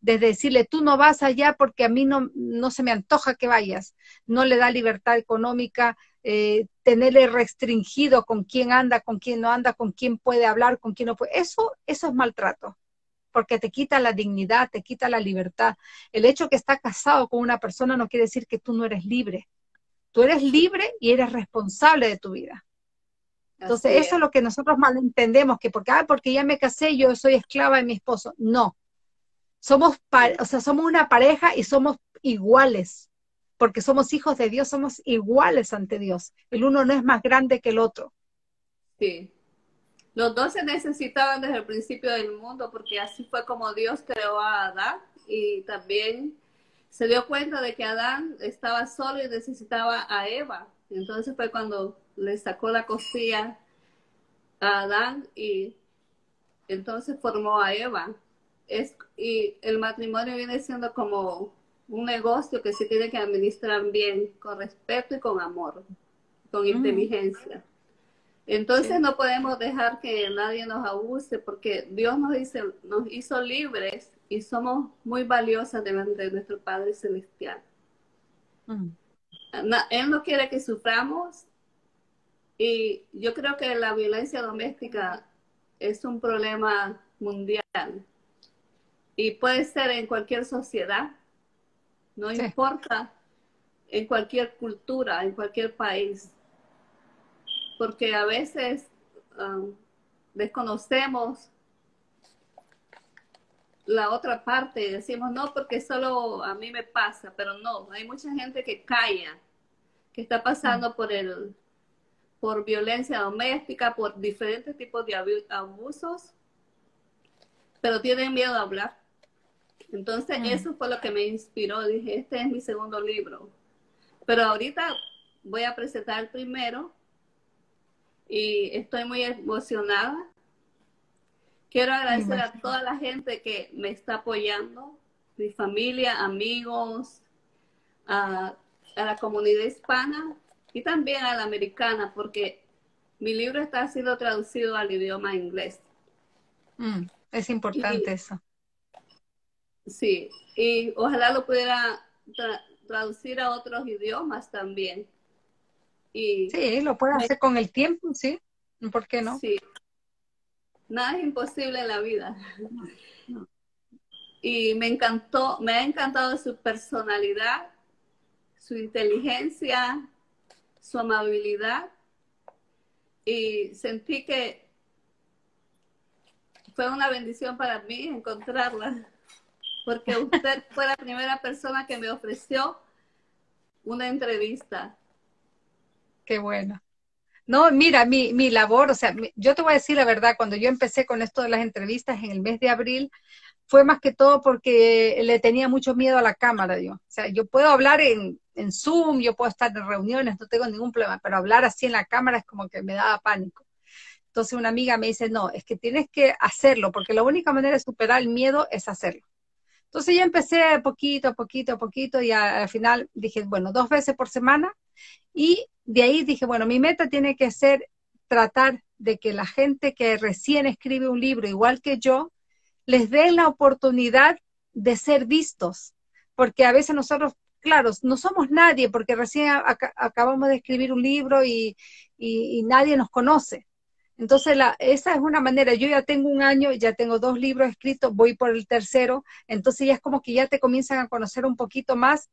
desde decirle, tú no vas allá porque a mí no, no se me antoja que vayas, no le da libertad económica, eh, tenerle restringido con quién anda, con quién no anda, con quién puede hablar, con quién no puede. Eso, eso es maltrato, porque te quita la dignidad, te quita la libertad. El hecho que estás casado con una persona no quiere decir que tú no eres libre. Tú eres libre y eres responsable de tu vida. Entonces, eso es lo que nosotros malentendemos, que porque, ah, porque ya me casé, yo soy esclava de mi esposo. No. Somos, o sea, somos una pareja y somos iguales porque somos hijos de Dios, somos iguales ante Dios. El uno no es más grande que el otro. Sí. Los dos se necesitaban desde el principio del mundo porque así fue como Dios creó a Adán y también se dio cuenta de que Adán estaba solo y necesitaba a Eva. Entonces fue cuando le sacó la costilla a Adán y entonces formó a Eva. Es, y el matrimonio viene siendo como un negocio que se tiene que administrar bien, con respeto y con amor, con mm. inteligencia. Entonces no podemos dejar que nadie nos abuse porque Dios nos, dice, nos hizo libres y somos muy valiosas delante de nuestro Padre Celestial. Mm. Él no quiere que suframos. Y yo creo que la violencia doméstica es un problema mundial. Y puede ser en cualquier sociedad no importa en cualquier cultura, en cualquier país, porque a veces um, desconocemos la otra parte y decimos, no, porque solo a mí me pasa, pero no, hay mucha gente que calla, que está pasando por el por violencia doméstica, por diferentes tipos de abusos, pero tienen miedo a hablar. Entonces, eso fue lo que me inspiró. Dije, este es mi segundo libro. Pero ahorita voy a presentar el primero y estoy muy emocionada. Quiero agradecer a toda la gente que me está apoyando, mi familia, amigos, a, la comunidad hispana y también a la americana, porque mi libro está siendo traducido al idioma inglés. Mm, es importante eso. Sí, y ojalá lo pudiera traducir a otros idiomas también. Y, sí, lo puede hacer con el tiempo, sí. ¿Por qué no? Sí. Nada es imposible en la vida. Y me encantó, me ha encantado su personalidad, su inteligencia, su amabilidad. Y sentí que fue una bendición para mí encontrarla porque usted fue la primera persona que me ofreció una entrevista. Qué bueno. No, mira, mi, mi labor, o sea, yo te voy a decir la verdad, cuando yo empecé con esto de las entrevistas en el mes de abril, fue más que todo porque le tenía mucho miedo a la cámara, yo. O sea, yo puedo hablar en, en Zoom, yo puedo estar en reuniones, no tengo ningún problema, pero hablar así en la cámara es como que me daba pánico. Entonces una amiga me dice, no, es que tienes que hacerlo, porque la única manera de superar el miedo es hacerlo. Entonces ya empecé poquito, poquito, poquito y al final dije, bueno, dos veces por semana y de ahí dije, bueno, mi meta tiene que ser tratar de que la gente que recién escribe un libro, igual que yo, les den la oportunidad de ser vistos, porque a veces nosotros, claro, no somos nadie, porque recién acabamos de escribir un libro y, y nadie nos conoce. Entonces, la, esa es una manera. Yo ya tengo un año, ya tengo dos libros escritos, voy por el tercero, entonces ya es como que ya te comienzan a conocer un poquito más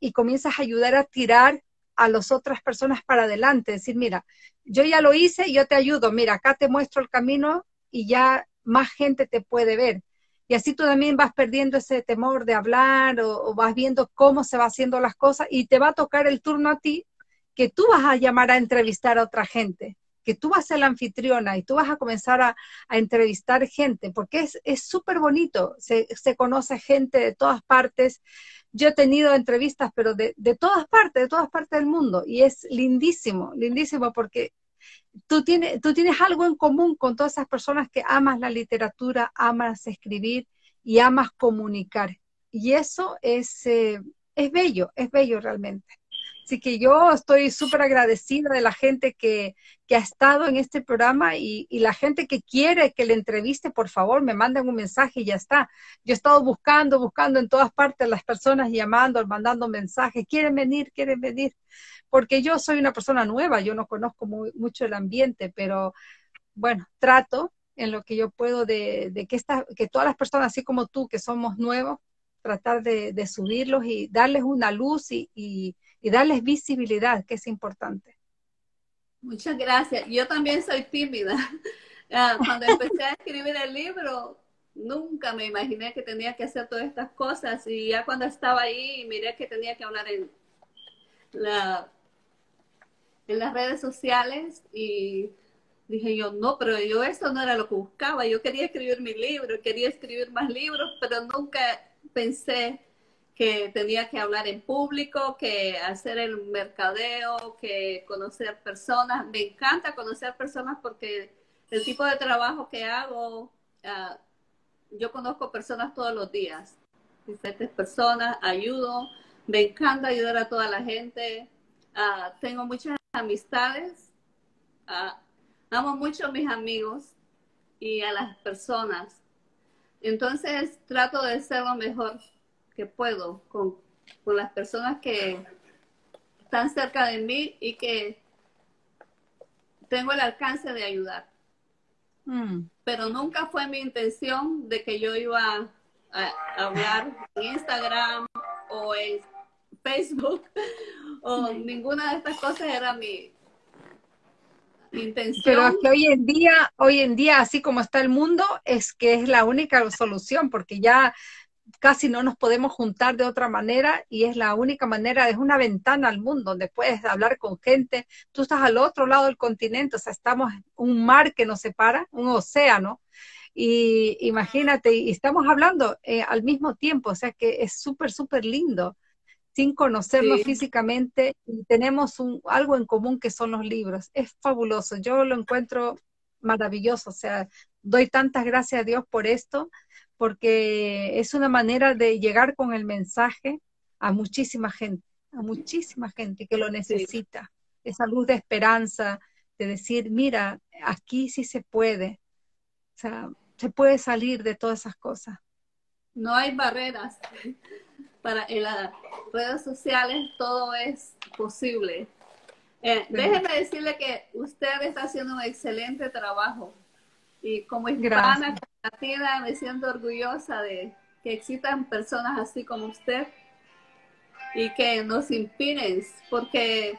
y comienzas a ayudar a tirar a las otras personas para adelante. Decir, mira, yo ya lo hice, yo te ayudo, mira, acá te muestro el camino y ya más gente te puede ver. Y así tú también vas perdiendo ese temor de hablar o, vas viendo cómo se va haciendo las cosas y te va a tocar el turno a ti que tú vas a llamar a entrevistar a otra gente que tú vas a ser la anfitriona y tú vas a comenzar a, entrevistar gente, porque es súper bonito, se, conoce gente de todas partes. Yo he tenido entrevistas, pero de, todas partes, de todas partes del mundo, y es lindísimo, lindísimo, porque tú tienes, tú tienes algo en común con todas esas personas que amas la literatura, amas escribir y amas comunicar. Y eso es, eh, es bello, es bello realmente. Así que yo estoy súper agradecida de la gente que, ha estado en este programa y, la gente que quiere que le entreviste, por favor, me manden un mensaje y ya está. Yo he estado buscando, buscando en todas partes las personas llamando, mandando mensajes, quieren venir, quieren venir, porque yo soy una persona nueva, yo no conozco mucho el ambiente, pero bueno, trato en lo que yo puedo de, que, esta, que todas las personas, así como tú, que somos nuevos, tratar de, subirlos y darles una luz y darles visibilidad, que es importante. Muchas gracias. Yo también soy tímida. Ah, cuando empecé a escribir el libro, nunca me imaginé que tenía que hacer todas estas cosas y ya cuando estaba ahí miré que tenía que hablar en, la, en las redes sociales y dije yo, no, pero yo esto no era lo que buscaba. Yo quería escribir mi libro, quería escribir más libros, pero nunca pensé que tenía que hablar en público, que hacer el mercadeo, que conocer personas. Me encanta conocer personas porque el tipo de trabajo que hago, ah, yo conozco personas todos los días, diferentes personas, ayudo, me encanta ayudar a toda la gente, ah, tengo muchas amistades, ah, amo mucho a mis amigos y a las personas. Entonces trato de ser lo mejor puedo con, las personas que están cerca de mí y que tengo el alcance de ayudar. Mm. Pero nunca fue mi intención de que yo iba a, hablar en Instagram o en Facebook o ninguna de estas cosas era mi, intención. Pero que hoy en día, hoy en día, así como está el mundo, es que es la única solución, porque ya casi no nos podemos juntar de otra manera y es la única manera, es una ventana al mundo donde puedes hablar con gente. Tú estás al otro lado del continente, o sea, estamos un mar que nos separa, un océano. Y imagínate, y estamos hablando eh, al mismo tiempo, o sea que es súper, súper lindo, sin conocernos físicamente, y tenemos un, algo en común que son los libros. Es fabuloso, yo lo encuentro maravilloso, o sea, doy tantas gracias a Dios por esto, porque es una manera de llegar con el mensaje a muchísima gente, a muchísima gente que lo necesita, esa luz de esperanza, de decir, mira, aquí sí se puede, o sea, se puede salir de todas esas cosas. No hay barreras. Para en las redes sociales todo es posible. Eh, déjeme decirle que usted está haciendo un excelente trabajo y como hispana, latina, me siento orgullosa de que existan personas así como usted y que nos inspiren, porque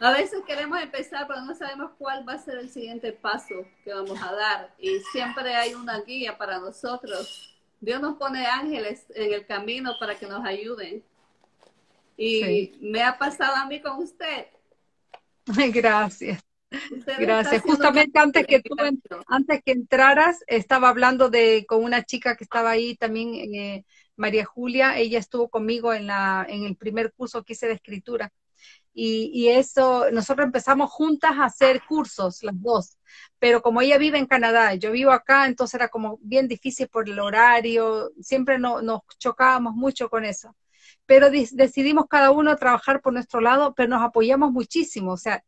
a veces queremos empezar, pero no sabemos cuál va a ser el siguiente paso que vamos a dar. Y siempre hay una guía para nosotros. Dios nos pone ángeles en el camino para que nos ayuden. Y me ha pasado a mí con usted. Gracias. Gracias. Justamente antes que tú, antes que entraras, estaba hablando de con una chica que estaba ahí también, eh, María Julia. Ella estuvo conmigo en la en el primer curso que hice de escritura. Y, y, eso, nosotros empezamos juntas a hacer cursos, las dos, pero como ella vive en Canadá, yo vivo acá, entonces era como bien difícil por el horario, siempre no, nos chocábamos mucho con eso. Pero decidimos cada uno trabajar por nuestro lado, pero nos apoyamos muchísimo, o sea,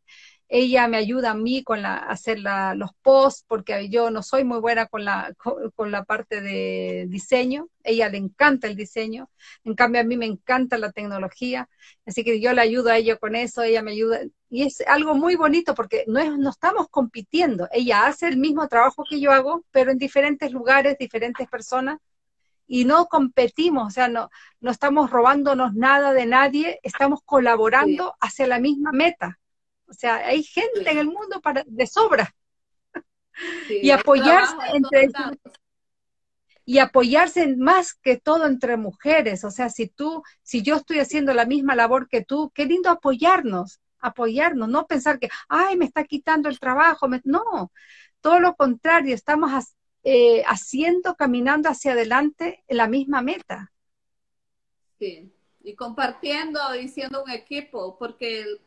ella me ayuda a mí con la, hacer los posts, porque yo no soy muy buena con la, con, la parte de diseño. Ella le encanta el diseño. En cambio, a mí me encanta la tecnología. Así que yo le ayudo a ella con eso, ella me ayuda. Y es algo muy bonito porque no, es, no estamos compitiendo. Ella hace el mismo trabajo que yo hago, pero en diferentes lugares, diferentes personas. Y no competimos, o sea, no, no estamos robándonos nada de nadie, estamos colaborando hacia la misma meta o sea, hay gente en el mundo para, de sobra. y apoyarse entre y apoyarse más que todo entre mujeres. O sea, si tú, si yo estoy haciendo la misma labor que tú, qué lindo apoyarnos, apoyarnos, no pensar que, ay, me está quitando el trabajo. No, todo lo contrario, estamos eh, haciendo, caminando hacia adelante en la misma meta. Sí, y compartiendo y siendo un equipo, porque el,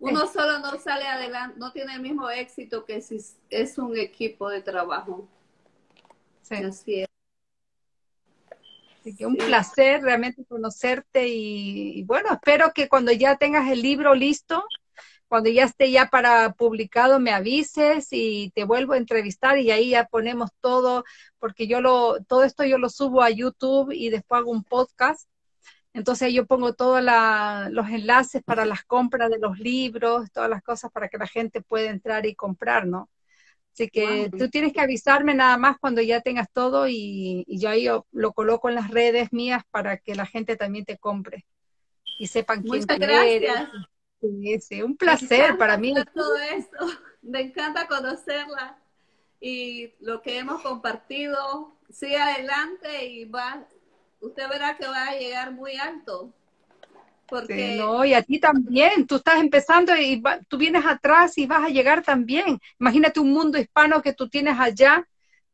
uno solo no sale adelante, no tiene el mismo éxito que si es un equipo de trabajo. Sí. Así es. Así que un placer realmente conocerte y, bueno, espero que cuando ya tengas el libro listo, cuando ya esté ya para publicado, me avises y te vuelvo a entrevistar y ahí ya ponemos todo, porque yo lo, todo esto yo lo subo a YouTube y después hago un podcast entonces yo pongo todos los enlaces para las compras de los libros, todas las cosas para que la gente pueda entrar y comprar, ¿no? Así que tú tienes que avisarme nada más cuando ya tengas todo y, yo ahí lo, coloco en las redes mías para que la gente también te compre y sepan quién Muchas gracias. Sí, sí, un placer para mí. Todo esto. Me encanta conocerla y lo que hemos compartido. Sigue adelante y va, usted verá que va a llegar muy alto. Porque... no, y a ti también, tú estás empezando y tú vienes atrás y vas a llegar también. Imagínate un mundo hispano que tú tienes allá,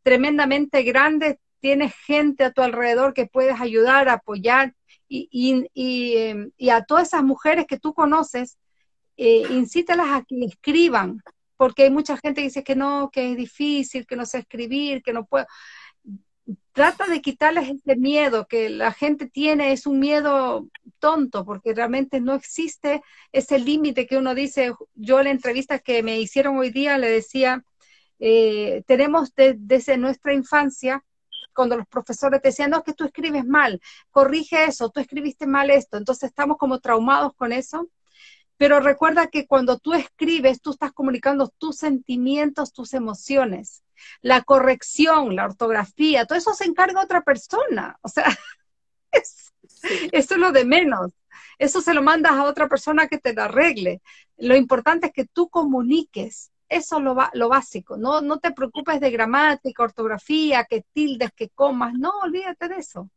tremendamente grande, tienes gente a tu alrededor que puedes ayudar, apoyar, y, y, y, em, a todas esas mujeres que tú conoces, eh, incítalas a que escriban, porque hay mucha gente que dice que no, que es difícil, que no sé escribir, que no puedo trata de quitarles ese miedo que la gente tiene, es un miedo tonto, porque realmente no existe ese límite que uno dice, yo en la entrevista que me hicieron hoy día le decía, eh, tenemos desde nuestra infancia, cuando los profesores te decían, no, es que tú escribes mal, corrige eso, tú escribiste mal esto, entonces estamos como traumados con eso, pero recuerda que cuando tú escribes, tú estás comunicando tus sentimientos, tus emociones. La corrección, la ortografía, todo eso se encarga otra persona. O sea, eso es lo de menos. Eso se lo mandas a otra persona que te lo arregle. Lo importante es que tú comuniques. Eso es lo, lo básico. No, no te preocupes de gramática, ortografía, que tildes, que comas. No, olvídate de eso.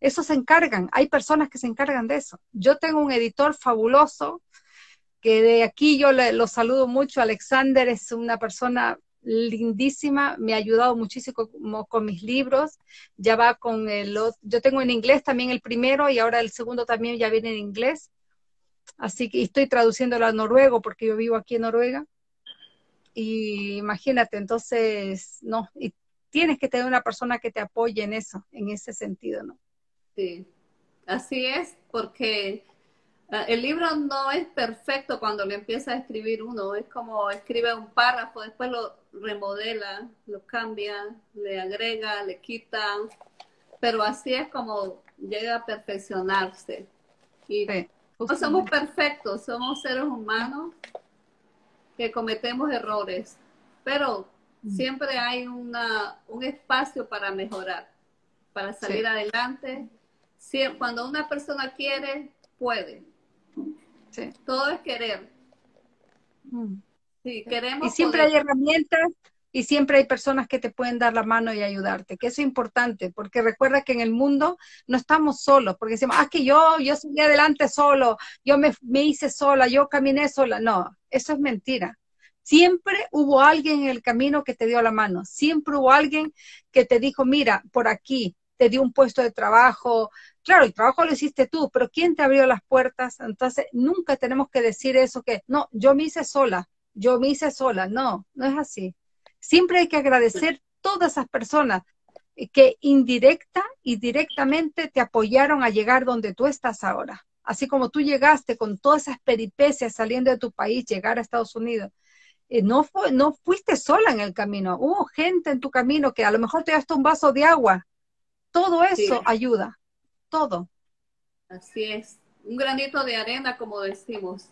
Eso se encargan. Hay personas que se encargan de eso. Yo tengo un editor fabuloso que de aquí yo le, lo saludo mucho. Alexander es una persona lindísima, me ha ayudado muchísimo con, mis libros, ya va con el, yo tengo en inglés también el primero y ahora el segundo también ya viene en inglés, así que estoy traduciéndolo a noruego porque yo vivo aquí en Noruega, y imagínate, entonces, no, y tienes que tener una persona que te apoye en eso, en ese sentido, ¿no? Sí, así es, porque Ah, el libro no es perfecto cuando le empieza a escribir uno, es como escribe un párrafo, después lo remodela, lo cambia, le agrega, le quita, pero así es como llega a perfeccionarse. Y no somos perfectos, somos seres humanos que cometemos errores, pero mm. siempre hay una, un espacio para mejorar, para salir adelante. cuando una persona quiere, puede. Todo es querer. Mm. Queremos. Y siempre hay herramientas y siempre hay personas que te pueden dar la mano y ayudarte, que eso es importante, porque recuerda que en el mundo no estamos solos, porque decimos, ah, que yo, yo seguí adelante solo, yo me, me hice sola, yo caminé sola. No, eso es mentira. Siempre hubo alguien en el camino que te dio la mano, siempre hubo alguien que te dijo, mira, por aquí, te dio un puesto de trabajo. Claro, el trabajo lo hiciste tú, pero ¿quién te abrió las puertas? Entonces, nunca tenemos que decir eso que, no, yo me hice sola, yo me hice sola. No, no es así. Siempre hay que agradecer todas esas personas que indirecta y directamente te apoyaron a llegar donde tú estás ahora. Así como tú llegaste con todas esas peripecias saliendo de tu país, llegar a Estados Unidos. Eh, no, no fuiste sola en el camino, hubo gente en tu camino que a lo mejor te diste un vaso de agua. Todo eso ayuda, todo. Así es, un granito de arena, como decimos.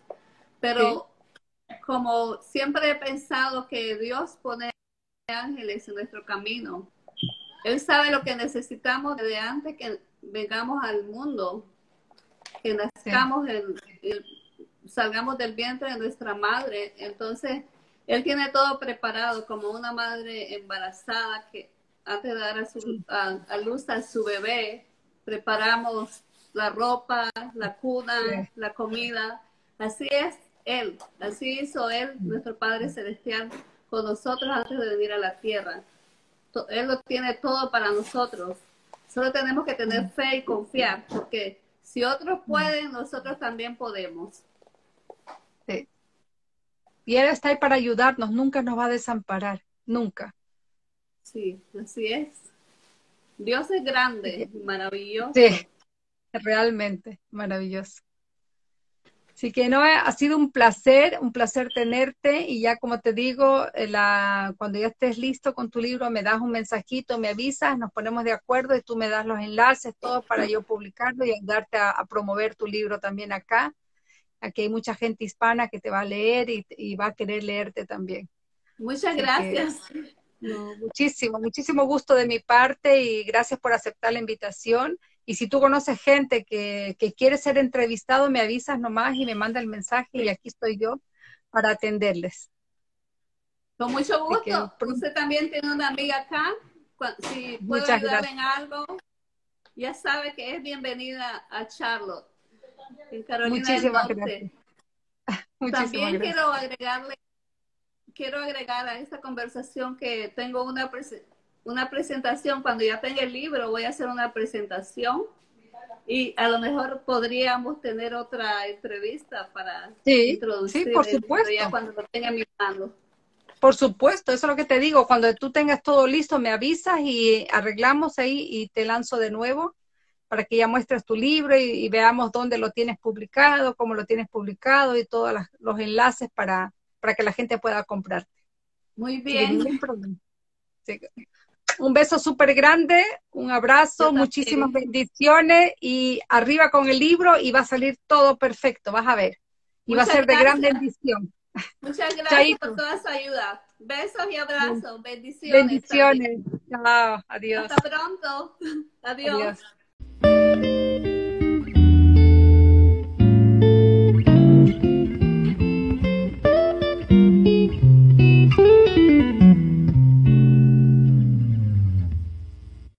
Pero como siempre he pensado que Dios pone ángeles en nuestro camino. Él sabe lo que necesitamos desde antes que vengamos al mundo, que nazcamos, salgamos del vientre de nuestra madre. Entonces, Él tiene todo preparado como una madre embarazada que antes de dar a, su, a, luz a su bebé, preparamos la ropa, la cuna, la comida. Así es Él, así hizo Él, nuestro Padre Celestial, con nosotros antes de venir a la tierra. Él lo tiene todo para nosotros. Solo tenemos que tener fe y confiar, porque si otros pueden, nosotros también podemos. Sí. Y Él está ahí para ayudarnos, nunca nos va a desamparar, nunca. Sí, así es. Dios es grande, maravilloso. Sí, realmente maravilloso. Así que no, ha sido un placer, un placer tenerte y ya como te digo, eh, la, cuando ya estés listo con tu libro me das un mensajito, me avisas, nos ponemos de acuerdo y tú me das los enlaces, todo para yo publicarlo y ayudarte a, promover tu libro también acá. Aquí hay mucha gente hispana que te va a leer y, va a querer leerte también. Muchas gracias. muchísimo, muchísimo gusto de mi parte y gracias por aceptar la invitación. Y si tú conoces gente que, quiere ser entrevistado, me avisas nomás y me manda el mensaje y aquí estoy yo para atenderles. Con mucho gusto. Usted también tiene una amiga acá. Si puedo ayudar en algo, ya sabe que es bienvenida a Charlotte, en Carolina Muchísimas del Norte. Gracias. también quiero agregarle, quiero agregar a esta conversación que tengo una presentación una presentación, cuando ya tenga el libro, voy a hacer una presentación y a lo mejor podríamos tener otra entrevista para introducir sí, por supuesto. cuando lo tenga en mi mano. Por supuesto, eso es lo que te digo. Cuando tú tengas todo listo, me avisas y arreglamos ahí y te lanzo de nuevo para que ya muestres tu libro y, veamos dónde lo tienes publicado, cómo lo tienes publicado y todos los enlaces para, para que la gente pueda comprarte. Muy bien. Sí, un beso súper grande, un abrazo, muchísimas bendiciones y arriba con el libro y va a salir todo perfecto, vas a ver. Y va a ser de gran bendición. Muchas gracias por toda su ayuda. Besos y abrazos. Bendiciones. Bendiciones. Chao. Adiós. Hasta pronto. Adiós.